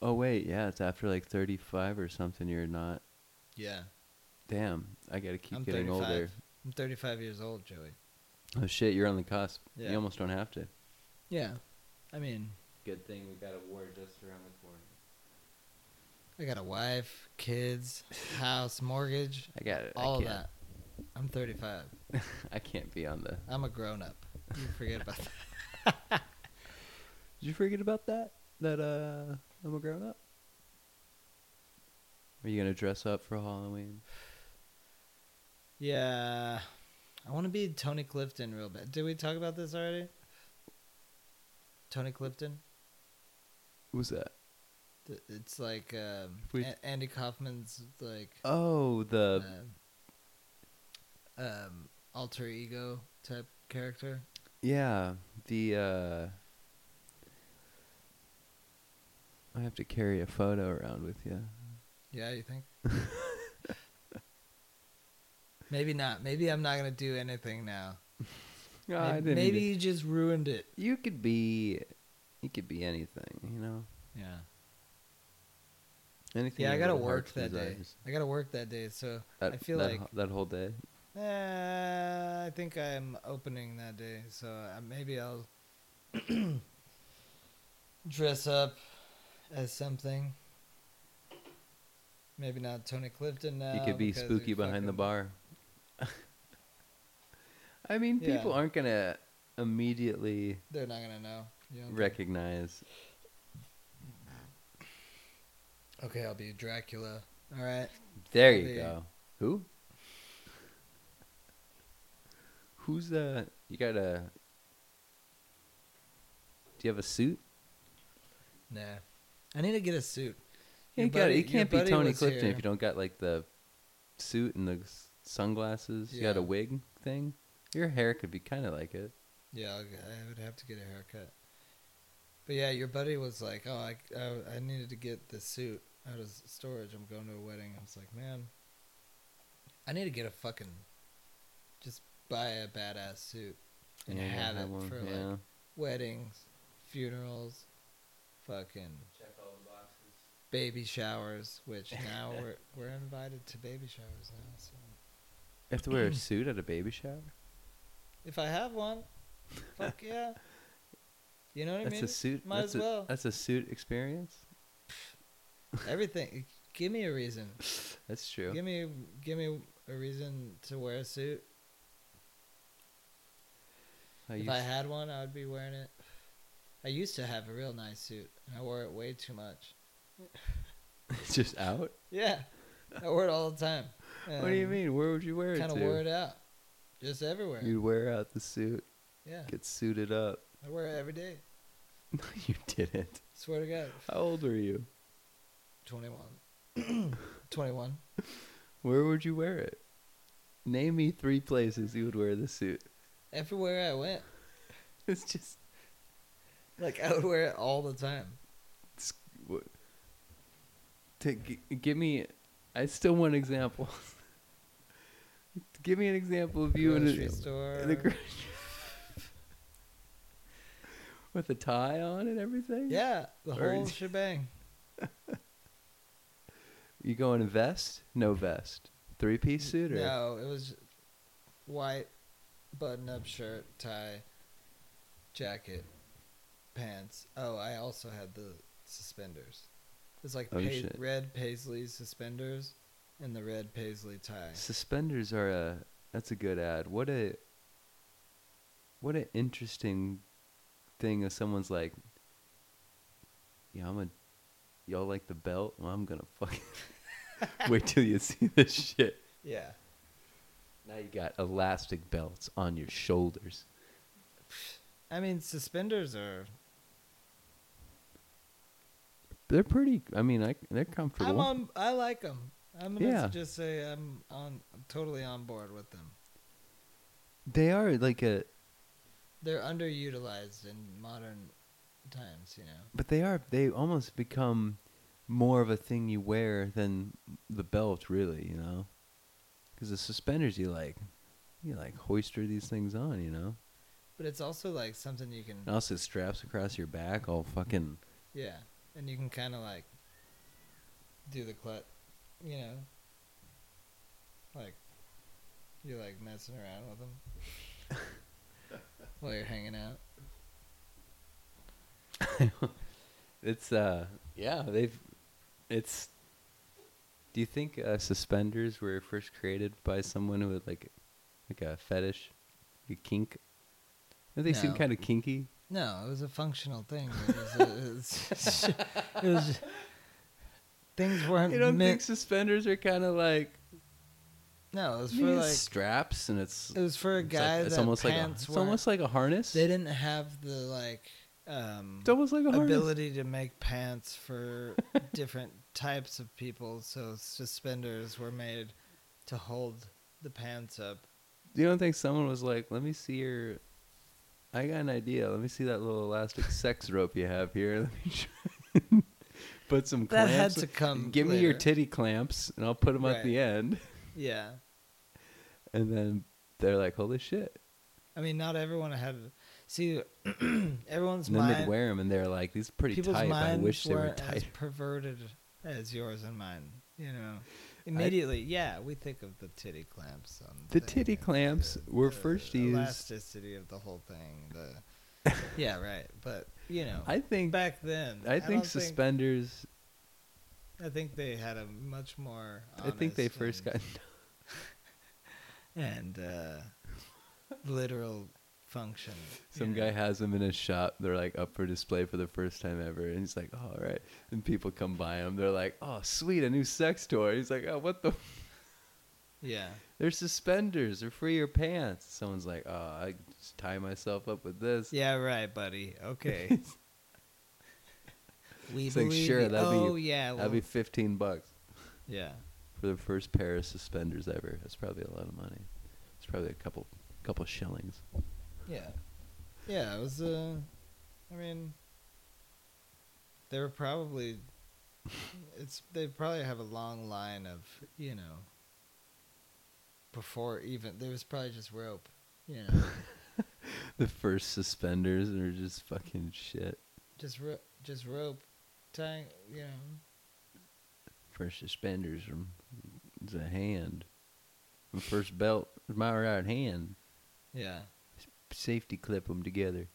Oh wait, yeah, it's after like thirty-five or something. You're not. yeah, Damn, I gotta keep I'm getting 35. older. I'm 35 years old, Joey. Oh shit, you're on the cusp. Yeah. You almost don't have to. Yeah, I mean, Good thing we got a war just around the corner. I got a wife, kids, house, mortgage, I got it. all of that. I'm 35. I can't be on the. I'm a grown up. You forget about that. Did you forget about that? That uh, I'm a grown up. Are you gonna dress up for Halloween? Yeah, I want to be Tony Clifton real bad. Did we talk about this already? Tony Clifton. Who's that? It's like um, We- A- Andy Kaufman's like Oh, the um, um, alter ego type character. yeah, the uh. I have to carry a photo around with you. Yeah, you think? Maybe not. Maybe I'm not gonna do anything now. No, maybe I didn't maybe even- you just ruined it. you could be, you could be anything, you know. Yeah. Anything. Yeah, I gotta work that day. desires. I gotta work that day, so That, I feel that, like- ho- that whole day. uh, I think I'm opening that day, so uh, maybe I'll dress up as something. Maybe not Tony Clifton now. you could be because spooky behind the fucking- bar. I mean, Yeah. people aren't gonna immediately They're not gonna know. You don't think? recognize. Okay, I'll be Dracula. All right. There you go. Who? Who's the? You got a? Do you have a suit? Nah. I need to get a suit. You, Your got, buddy- you your can't be buddy Tony was Clifton here. if you don't got like the suit and the s- sunglasses. You got Yeah. a wig thing. Your hair could be kind of like it. Yeah, I'll, g- I would have to get a haircut. But yeah, your buddy was like, "Oh, I, I, I needed to get this suit out of s- storage. I'm going to a wedding." I was like, "Man, I need to get a fucking, just buy a badass suit and Yeah, have it one, for yeah. like weddings, funerals, fucking Check all the boxes. baby showers. Which now we're we're invited to baby showers now. So You have to wear a suit at a baby shower. if I have one, fuck yeah. You know what That's I mean? That's a suit. Might that's as a, well. That's a suit experience. Everything. Give me a reason. That's true. Give me give me a reason to wear a suit. I if I had one, I would be wearing it. I used to have a real nice suit, and I wore it way too much. it's just out. Yeah, I wore it all the time. What do you um, mean? Where would you wear it Kind of wore it out, just everywhere. You'd wear out the suit, yeah, get suited up. I wear it every day. No, you didn't. Swear to God, How old were you? twenty one. Twenty one. Where would you wear it? Name me three places you would wear the suit. Everywhere I went, It's just like I would wear it all the time. it's, what, to g- give me. I still want examples. give me an example of you in Grocery a, store. in a gro- with a tie on and everything. yeah, the Or- whole shebang. You going to vest? No vest. Three piece suit or No, it was white button-up shirt, tie, jacket, pants. Oh, I also had the suspenders. It's like Oh, pa- red paisley suspenders and the red paisley tie. suspenders are a. That's a good ad. What a. What an interesting thing if someone's like, yeah, I'm a. Y'all like the belt? Well, I'm gonna fucking. Wait till you see this shit. Yeah. Now you got elastic belts on your shoulders. I mean, suspenders are. They're pretty. I mean, I, they're comfortable. I'm comfortable. on. I like them. I'm gonna Yeah. just say I'm on. I'm totally on board with them. they are like a, They're underutilized in modern times. You know. but they are. They almost become more of a thing you wear than the belt, really. You know, because the suspenders you like, you like hoister these things on. You know, But it's also like something you can. and also straps across your back, all fucking. Yeah, and you can kind of like do the clut, you know, like you're like messing around with them while you're hanging out. It's uh, yeah, they've. It's. Do you think uh, suspenders were first created by someone who had like, like a fetish, a kink? Don't they seem kind of kinky? No, it was a functional thing. It was, a, it was, it was things weren't You don't meant. think suspenders are kind of like no, it was for like straps and it's it was for a it's like- guy it's that almost like a, pants it's weren't. almost like a harness. they didn't have the like um it's almost like a harness. ability to make pants for different types of people, so suspenders were made to hold the pants up. You don't think someone was like, "Let me see your." I got an idea. Let me see that little elastic sex rope you have here. Let me try. Put some That had clamps. to come. Give me your titty clamps, and I'll put them at the end. Yeah, And then they're like, "Holy shit!" I mean, not everyone had. See, everyone's And then mind. they'd wear them, and they're like, "These are pretty tight. I wish they were tight." perverted as yours and mine. You know, immediately, yeah, we think of the titty clamps. On The thing titty clamps were first used- Elasticity of the whole thing. The yeah, right. But you know, I think. back then, I think don't suspenders. I think they had a much more. I think they first and, got. and uh, literal function. Some know. guy has them in his shop. They're like up for display for the first time ever, and he's like, "Oh, all right." And people come by him. They're like, "Oh, sweet, a new sex toy." He's like, "Oh, what the?" Yeah, They're suspenders. They're for your pants. Someone's like, "Oh, I just tie myself up with this." yeah, right, buddy. Okay. we It's like, sure, that'd be- oh yeah, well, That'd be fifteen bucks yeah. for the first pair of suspenders ever. That's probably a lot of money. It's probably a couple, couple shillings. Yeah. Yeah, it was uh I mean they were probably it's they probably have a long line of, you know, before even there was probably just rope. You know, The first suspenders are just fucking shit. just ro- just rope tying. You know, First suspenders from a hand. The first belt is my right hand. yeah. Safety clip them together.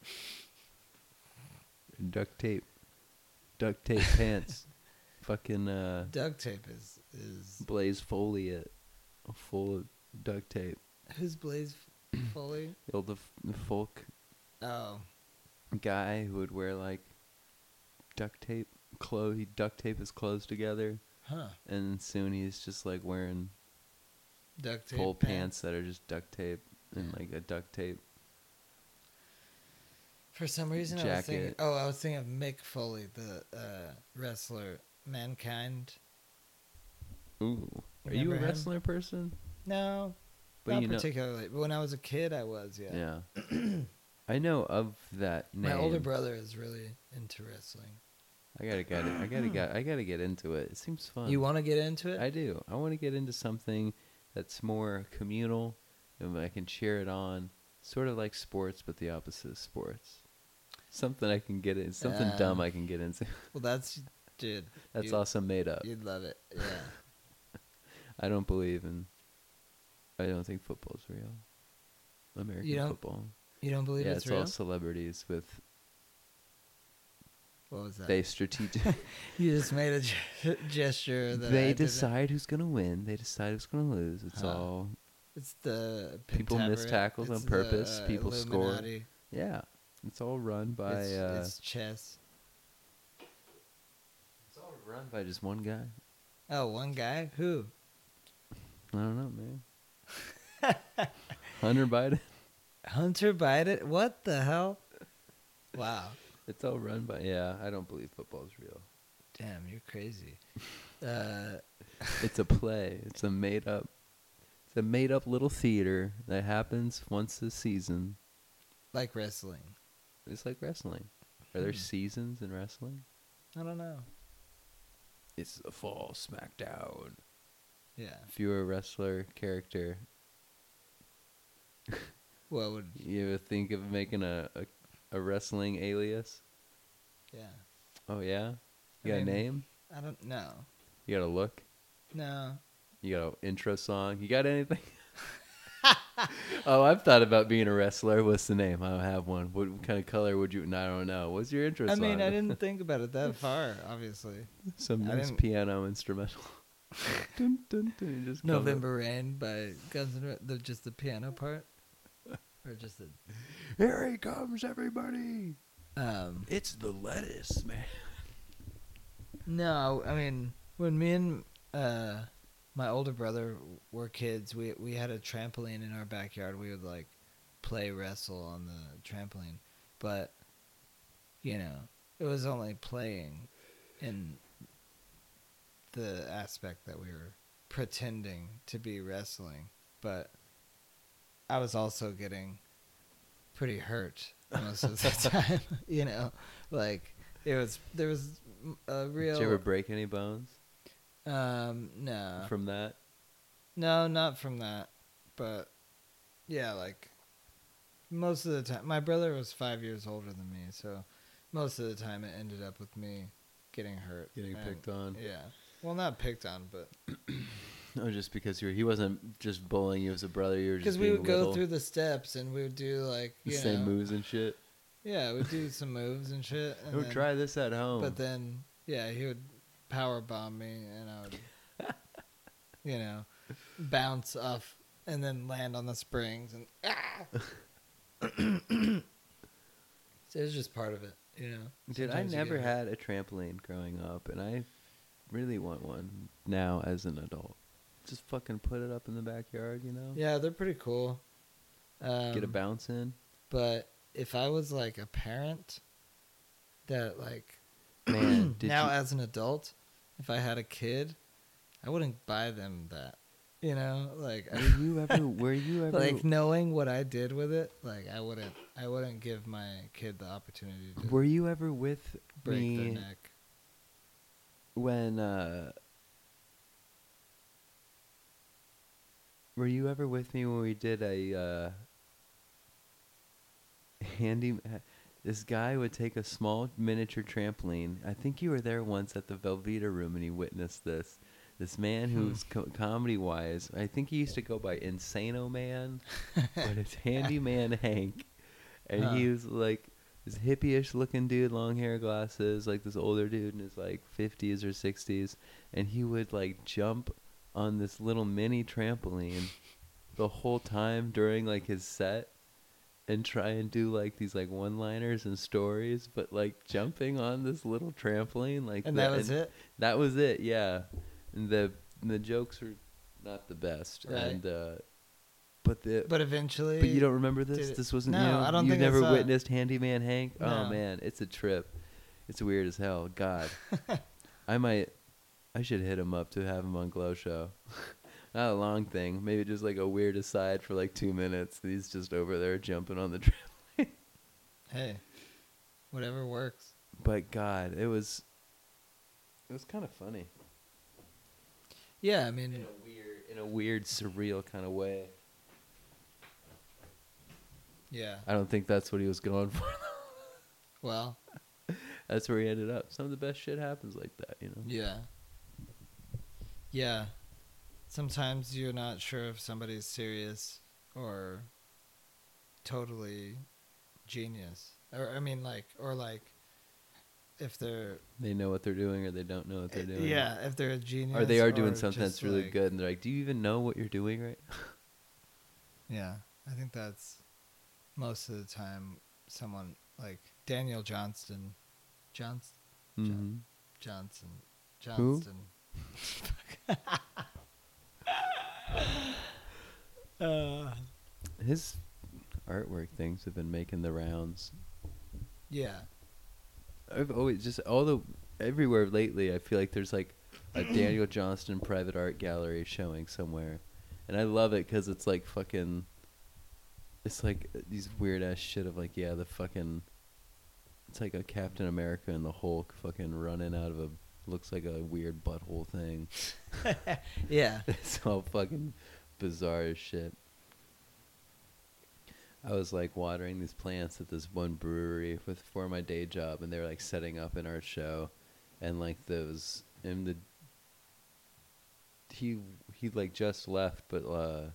Duct tape. Duct tape pants. Fucking uh, Duct tape is is Blaze Foley it. Full of duct tape. who's Blaze Foley? The old f- the folk Oh, guy who would wear like duct tape clothes. He duct tape his clothes together, huh? and soon he's just like wearing Duct tape full pants. that are just duct tape and like a duct tape. For some reason, I was thinking. Oh, I was thinking of Mick Foley, the uh, wrestler, Mankind. Ooh, are you a him? wrestler person? No, But not you know, particularly. But when I was a kid, I was. Yeah. yeah. I know of that name. My older brother is really into wrestling. I gotta get it. I gotta get. I gotta get into it. It seems fun. You want to get into it? I do. I want to get into something that's more communal, and I can cheer it on. Sort of like sports, but the opposite of sports. Something I can get in. Something dumb Um, I can get into. well, that's dude. That's you- also made up. You'd love it. Yeah. I don't believe in. I don't think football's real. American don't football. You don't believe yeah, it's, it's all celebrities with what was that? they strategic. you just made a ge- gesture that I they didn't- decide who's gonna win. They decide who's gonna lose. It's Huh. all It's the People miss tackles on purpose. the People score. Yeah. It's all run by. it's, uh, it's chess. it's all run by just one guy. Oh, one guy who? I don't know, man. Hunter Biden. Hunter Biden. What the hell? Wow. It's all run by. Yeah, I don't believe football's real. Damn, you're crazy. Uh, It's a play. It's a made up. It's a made up little theater that happens once a season. like wrestling. It's like wrestling. Are there Hmm. seasons in wrestling? I don't know. It's the fall SmackDown. Yeah. If you were a wrestler character, What would? you ever think of making a, a, a wrestling alias? Yeah. Oh yeah, you got a mean- name? I don't know. You got a look? No. You got an intro song? You got anything? oh, I've thought about being a wrestler. What's the name? I don't have one. What kind of color would you? No, I don't know. What's your interest? I mean, I didn't think about it that far. Obviously. Some nice piano instrumental. dun, dun, dun, just come up- November Rain by Guns N' Roses. The, just the piano part, or just the. Here he comes, everybody! Um. It's the lettuce, man. No, I mean when me and uh, my older brother were kids, we we had a trampoline in our backyard. We would like play wrestle on the trampoline, but you know it was only playing in the aspect that we were pretending to be wrestling, but I was also getting pretty hurt most of the time. you know, like it was there was a real. Did you ever break any bones Um, no, from that? no, not from that, but yeah, like most of the time, my brother was five years older than me, so most of the time it ended up with me getting hurt, Getting and- picked on? Yeah, well, not picked on, but No, just because you were, he wasn't just bullying you as a brother. You were just because we would go little, through the steps and we would do like the same know, moves and shit. Yeah, we'd do some moves and shit. And Oh, then- try this at home. But then, yeah, he would power bomb me, and I would, you know, bounce off and then land on the springs, and ah! so it was just part of it, you know. Dude, I Sometimes you never get hurt. had a trampoline growing up, and I really want one now as an adult. Just fucking put it up in the backyard, you know? Yeah, they're pretty cool. Um, Get a bounce in. But if I was like a parent, that like Man, did now you, as an adult, if I had a kid, I wouldn't buy them that. You know, like were you ever? Were you ever? like knowing what I did with it, like I wouldn't I wouldn't give my kid the opportunity to were you ever with break me their neck. when? uh were you ever with me when we did a uh, handy? This guy would take a small miniature trampoline. I think you were there once at the Velveeta room, and he witnessed this. This man Hmm. who's co- comedy wise, I think he used to go by Insano Man, but it's Handyman Hank, and Huh. he was like this hippie-ish looking dude, long hair, glasses, like this older dude in his like fifties or sixties, and he would like jump on this little mini trampoline the whole time during like his set and try and do like these like one-liners and stories, but like jumping on this little trampoline like And that was it. that was it, yeah. And the the jokes were not the best, Right. and uh, but the But eventually, but you don't remember this? This wasn't No, you. I don't you think never witnessed Handyman Hank. Oh No. man, it's a trip. It's weird as hell. God, I might. I should hit him up to have him on Glow Show. Not a long thing. Maybe just like a weird aside for like two minutes. He's just over there jumping on the trampoline. Hey, whatever works. But God, it was. It was kind of funny. Yeah, I mean, in a weird, in a weird, surreal kind of way. yeah. I don't think that's what he was going for. Well, that's where he ended up. Some of the best shit happens like that, you know. yeah. Yeah. Sometimes you're not sure if somebody's serious or totally genius. Or I mean like or like if they're They know what they're doing or they don't know what they're doing. yeah, if they're a genius Or they are doing something that's really like- good and they're like, "Do you even know what you're doing right?" Yeah. I think that's most of the time someone like Daniel Johnston Johnston Mhm. Johnson Who? Uh, His artwork things have been making the rounds. yeah. I've always just all the everywhere lately. I feel like there's like a Daniel Johnston private art gallery showing somewhere, and I love it because it's like fucking. It's like these weird ass shit of like yeah the fucking. It's like a Captain America and the Hulk fucking running out of a looks like a weird butthole thing. Yeah. it's all fucking bizarre as shit. I was like watering these plants at this one brewery with for my day job, and they were like setting up an art show, and like those and the he he like just left, but uh,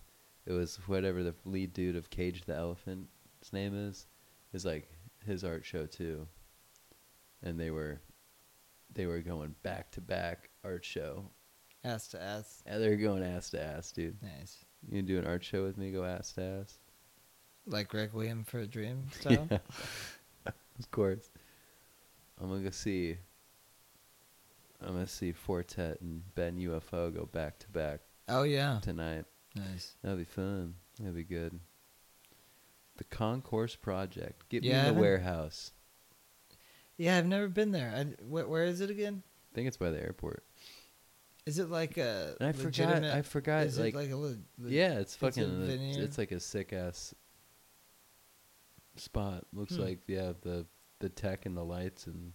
it was whatever the lead dude of Cage the Elephant his name is, is like his art show too, and they were they were going back to back art show Ass to ass. yeah, they're going ass to ass, dude. Nice. You gonna do an art show with me? Go ass to ass. Like Requiem for a Dream style? Yeah. of course. I'm gonna go see. I'm gonna see Four Tet and Ben UFO go back to back Oh, yeah. tonight. Nice. That'll be fun. That'll be good. The Concourse Project. Get Yeah, me in the warehouse. Yeah, I've never been there. I, wh- where is it again? I think it's by the airport. Is it like a And I forgot. I forgot. is like, it like a le- le- yeah, it's fucking. It's, veneer? it's like a sick ass spot. Looks Hmm. like yeah, the the tech and the lights and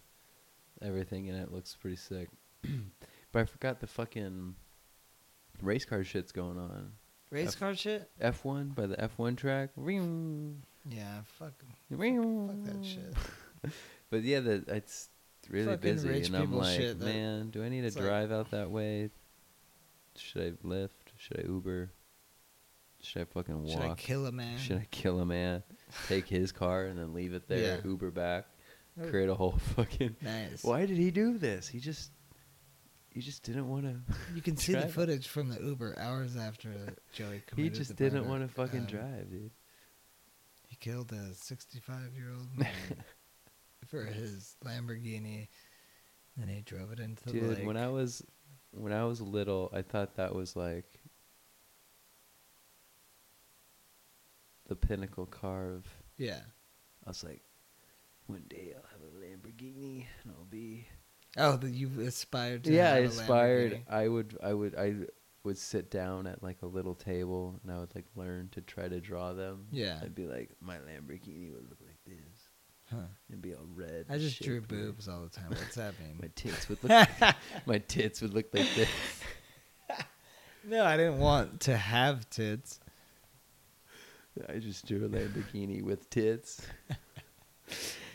everything in it looks pretty sick. but I forgot the fucking race car shit's going on. race F- car shit? F one by the F one track. Yeah, fuck. Fuck that shit. But yeah, the it's really Fucking busy, rich and I'm people like, shit that- man, do I need to it's like- drive out that way? Should I Lyft? Should I Uber? Should I fucking walk? Should I kill a man? Should I kill a man, take his car, and then leave it there, Yeah. Uber back, Oh, create a whole fucking? Nice. Why did he do this? He just, he just didn't want to. You can see the drive. footage from the Uber hours after Joey He just the didn't murder. want to fucking Um, drive, dude. He killed a 65 year old man for his Lamborghini. and he drove it into the lake. Dude, when I was, when I was little, I thought that was like. The pinnacle car of. yeah. I was like, one day I'll have a Lamborghini and I'll be. Oh, that you aspired to. yeah, I aspired. I would, I would, I would sit down at like a little table and I would like learn to try to draw them. Yeah. I'd be like, my Lamborghini would look. Huh. It'd be all red. I just drew shaped boobs all the time. What's that mean? My tits would look. my tits would look like this. No, I didn't want to have tits. I just drew a Lamborghini with tits.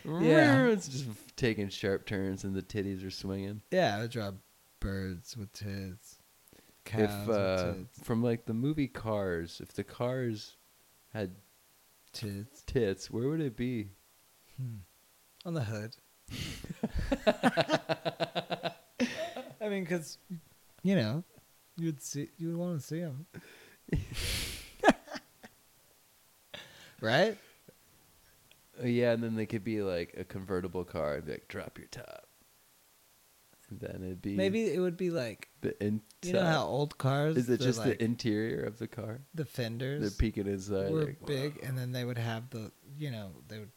Yeah. It's just taking sharp turns and the titties are swinging. Yeah, I would draw birds with tits. Cows if uh, with tits. from like the movie Cars, if the cars had Tits. tits, where would it be? Hmm. On the hood. I mean, because, you know, you'd see, you would want to see them. right? Uh, yeah, and then they could be like a convertible car and be like, drop your top. And then it'd be Maybe it would be like, the in- you know how old cars, is it just like, the interior of the car? the fenders They're peeking inside. were like, big, and then they would have the, you know, they would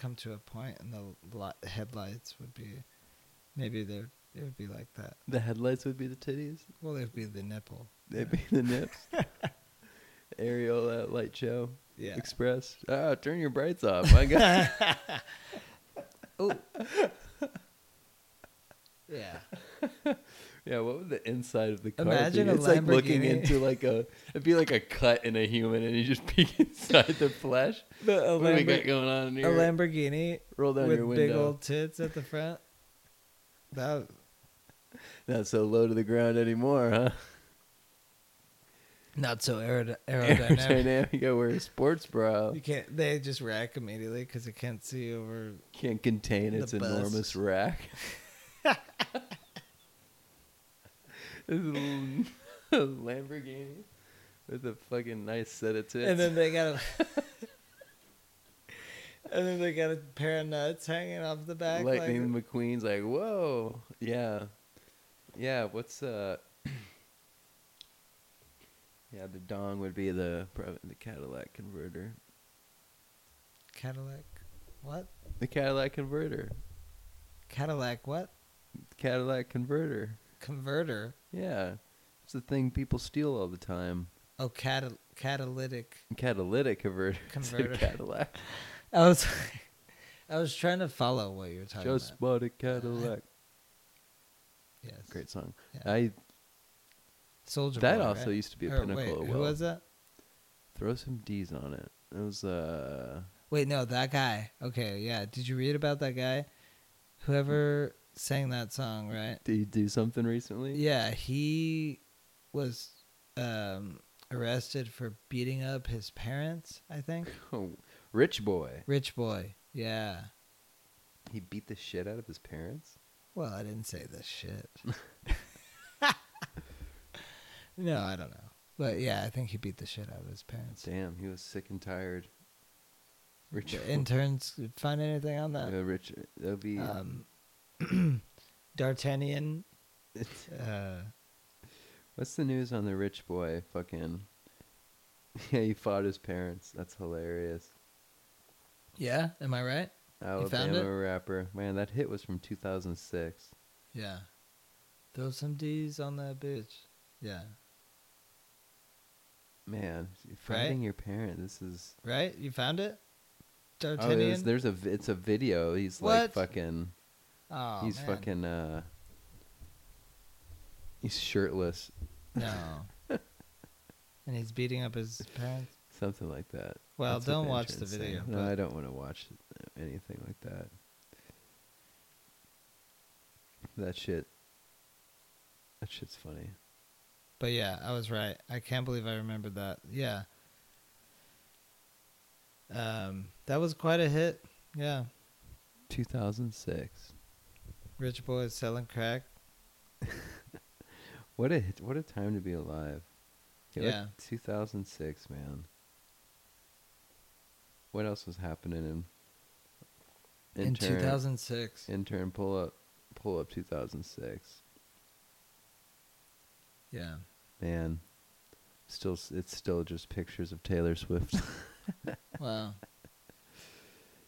come to a point, and the li- headlights would be, maybe they would, it would be like that. The headlights would be the titties. Well, they'd be the nipple. They'd be the nips. Ariel at Light Show Yeah. Express. Ah, turn your brights off. My God. oh. Yeah. yeah, what would the inside of the car Imagine be? a It's like looking into like a. It'd be like a cut in a human, and you just peek inside the flesh. But a, What do we got going on in a? Lamborghini Roll down your with big old tits at the front. That Not so low to the ground anymore, huh? not so aerod- aerodynamic. Aerodynamic. You gotta wear a sports bra. you can't. They just rack immediately because it can't see over. Can't contain its bus. enormous rack. Lamborghini with a fucking nice set of tits. And then they got a. and then they got a pair of nuts hanging off the back. like- Lightning McQueen's like, whoa, yeah, yeah. What's uh, yeah, the dong would be the the Cadillac converter. Cadillac. What? The Cadillac converter. Cadillac. What? Cadillac converter. Converter. Yeah, it's the thing people steal all the time. Oh, catal- catalytic. Catalytic converter. Converter. Cadillac. I was. I was trying to follow what you were talking Just about. Just bought a Cadillac. Yes. Great song. Yeah. I Soldier. that Boy, also right? used to be a Or pinnacle wait, of Who was that? Throw some D's on it. It was uh Wait, no, that guy. Okay, yeah. Did you read about that guy? Whoever sang that song, right? did he do something recently? Yeah, he was um, arrested for beating up his parents. I think. Oh, rich boy. Rich boy. Yeah. He beat the shit out of his parents. Well, I didn't say the shit. no, I don't know. But yeah, I think he beat the shit out of his parents. Damn, he was sick and tired. Rich The interns find anything on uh, that? rich. That'll be. Um, D'Artagnan. Uh, What's the news on the rich boy? Fucking. Yeah, he fought his parents. That's hilarious. yeah, am I right? Oh, found Alabama it? rapper. Man, that hit was from 2006. Yeah. Throw some D's on that bitch. Yeah. Man, fighting your parent. This is. Right? You found it? Oh, there's, there's a. It's a video. He's like fucking. Oh, he's man. fucking. uh He's shirtless. No. and he's beating up his parents? Something like that. Well, That's don't watch the video. No, I don't want to watch anything like that. That shit. That shit's funny. But yeah, I was right. I can't believe I remembered that. Yeah. Um, that was quite a hit. Yeah. 2006. Rich boys selling crack. What a what a time to be alive. Yeah. 2006, man. What else was happening in In 2006. Intern, pull up, pull up 2006. Yeah. Man, still, it's still just pictures of Taylor Swift. Wow.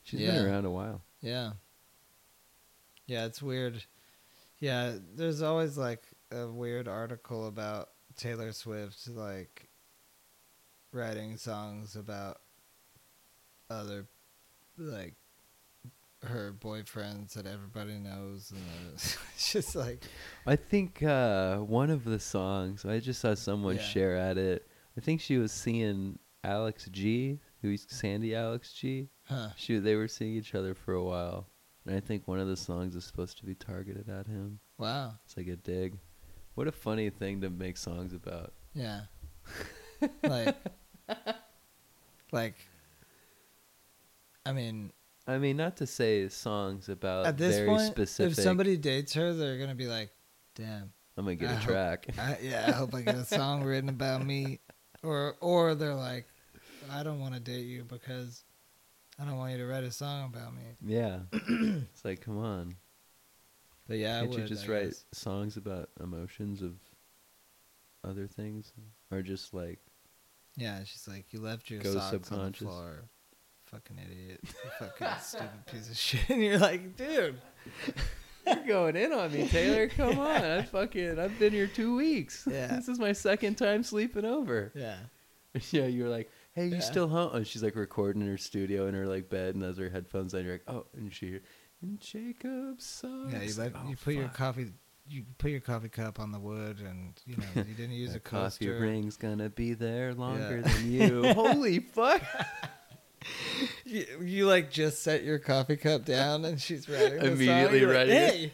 She's Yeah. been around a while. Yeah. Yeah, it's weird. Yeah, there's always like a weird article about Taylor Swift like writing songs about other like her boyfriends that everybody knows, and it's just like I think uh, one of the songs I just saw someone Yeah. share at it. I think she was seeing Alex G, who's Sandy Alex G. huh She they were seeing each other for a while, and I think one of the songs is supposed to be targeted at him. wow It's like a dig. What a funny thing to make songs about. yeah like like I mean I mean, not to say songs about at this very point specific. if somebody dates her they're gonna be like damn I'm gonna get I a hope- track. I, yeah I hope I get a song written about me or or they're like I don't want to date you because I don't want you to write a song about me yeah, it's like, come on, but yeah can't you would, just I write guess. songs about emotions of other things, or just like yeah she's like you left your Go socks on the floor fucking idiot fucking stupid piece of shit and you're like dude You're going in on me, Taylor. Come on. I fucking I've been here two weeks. Yeah. This is my second time sleeping over. yeah yeah, you're like, Hey, you Yeah. still home? And she's like recording in her studio in her like bed and has her headphones on. You're like, Oh, and she and Jacob's socks. Yeah, you let Oh, you put your coffee you put your coffee cup on the wood, and you know you didn't use a That coffee ring's gonna be there longer Yeah. than you. Holy fuck! You, you like just set your coffee cup down, and she's writing. The Immediately song. You're like, Hey.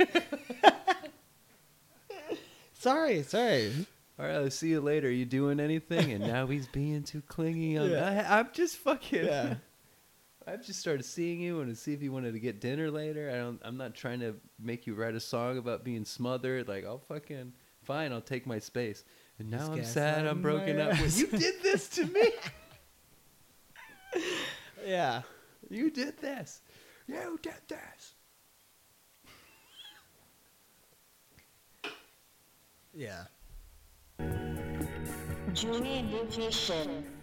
sorry, sorry. All right, I'll see you later. Are You doing anything? And now he's being too clingy. I'm, Yeah. I, I'm just fucking. Yeah. I've just started seeing you and to see if you wanted to get dinner later. I don't. I'm not trying to make you write a song about being smothered. Like I'll fucking fine. I'll take my space. And now I'm sad. I'm broken up. Ass. you did this to me. Yeah. you did this. You did this. Yeah. Joy Division.